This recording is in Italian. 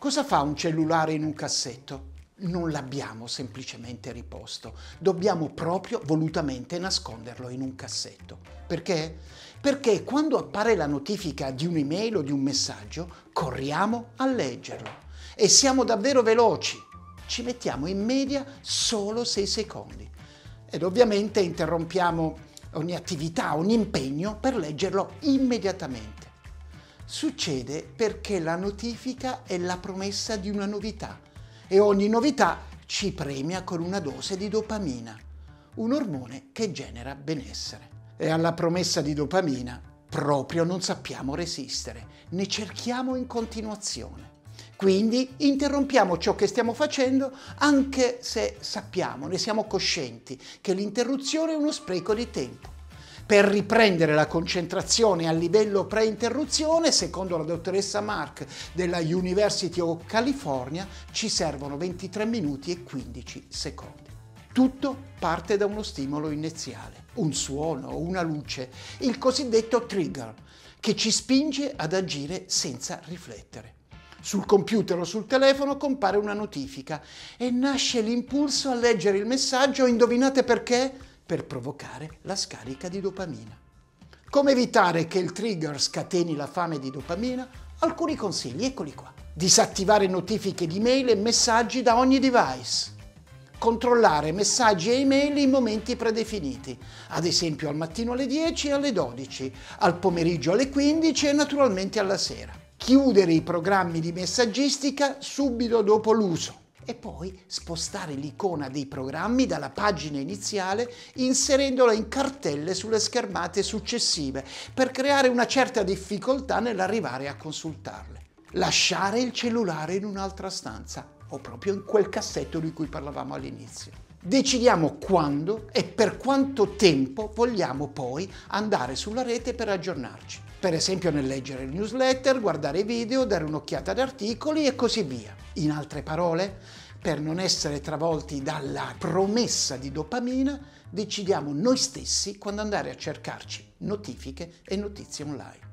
Cosa fa un cellulare in un cassetto? Non l'abbiamo semplicemente riposto, dobbiamo proprio volutamente nasconderlo in un cassetto. Perché? Perché quando appare la notifica di un'email o di un messaggio, corriamo a leggerlo e siamo davvero veloci. Ci mettiamo in media solo 6 secondi ed ovviamente interrompiamo ogni attività, ogni impegno per leggerlo immediatamente. Succede perché la notifica è la promessa di una novità e ogni novità ci premia con una dose di dopamina, un ormone che genera benessere. E alla promessa di dopamina proprio non sappiamo resistere, ne cerchiamo in continuazione. Quindi interrompiamo ciò che stiamo facendo anche se sappiamo, ne siamo coscienti, che l'interruzione è uno spreco di tempo. Per riprendere la concentrazione a livello pre-interruzione, secondo la dottoressa Mark della University of California, ci servono 23 minuti e 15 secondi. Tutto parte da uno stimolo iniziale, un suono, una luce, il cosiddetto trigger, che ci spinge ad agire senza riflettere. Sul computer o sul telefono compare una notifica e nasce l'impulso a leggere il messaggio, indovinate perché? Per provocare la scarica di dopamina. Come evitare che il trigger scateni la fame di dopamina? Alcuni consigli, eccoli qua. Disattivare notifiche di mail e messaggi da ogni device. Controllare messaggi e email in momenti predefiniti, ad esempio al mattino alle 10 e alle 12, al pomeriggio alle 15 e naturalmente alla sera. Chiudere i programmi di messaggistica subito dopo l'uso e poi spostare l'icona dei programmi dalla pagina iniziale inserendola in cartelle sulle schermate successive per creare una certa difficoltà nell'arrivare a consultarle. Lasciare il cellulare in un'altra stanza o proprio in quel cassetto di cui parlavamo all'inizio. Decidiamo quando e per quanto tempo vogliamo poi andare sulla rete per aggiornarci. Per esempio nel leggere newsletter, guardare video, dare un'occhiata ad articoli e così via. In altre parole, per non essere travolti dalla promessa di dopamina, decidiamo noi stessi quando andare a cercarci notifiche e notizie online.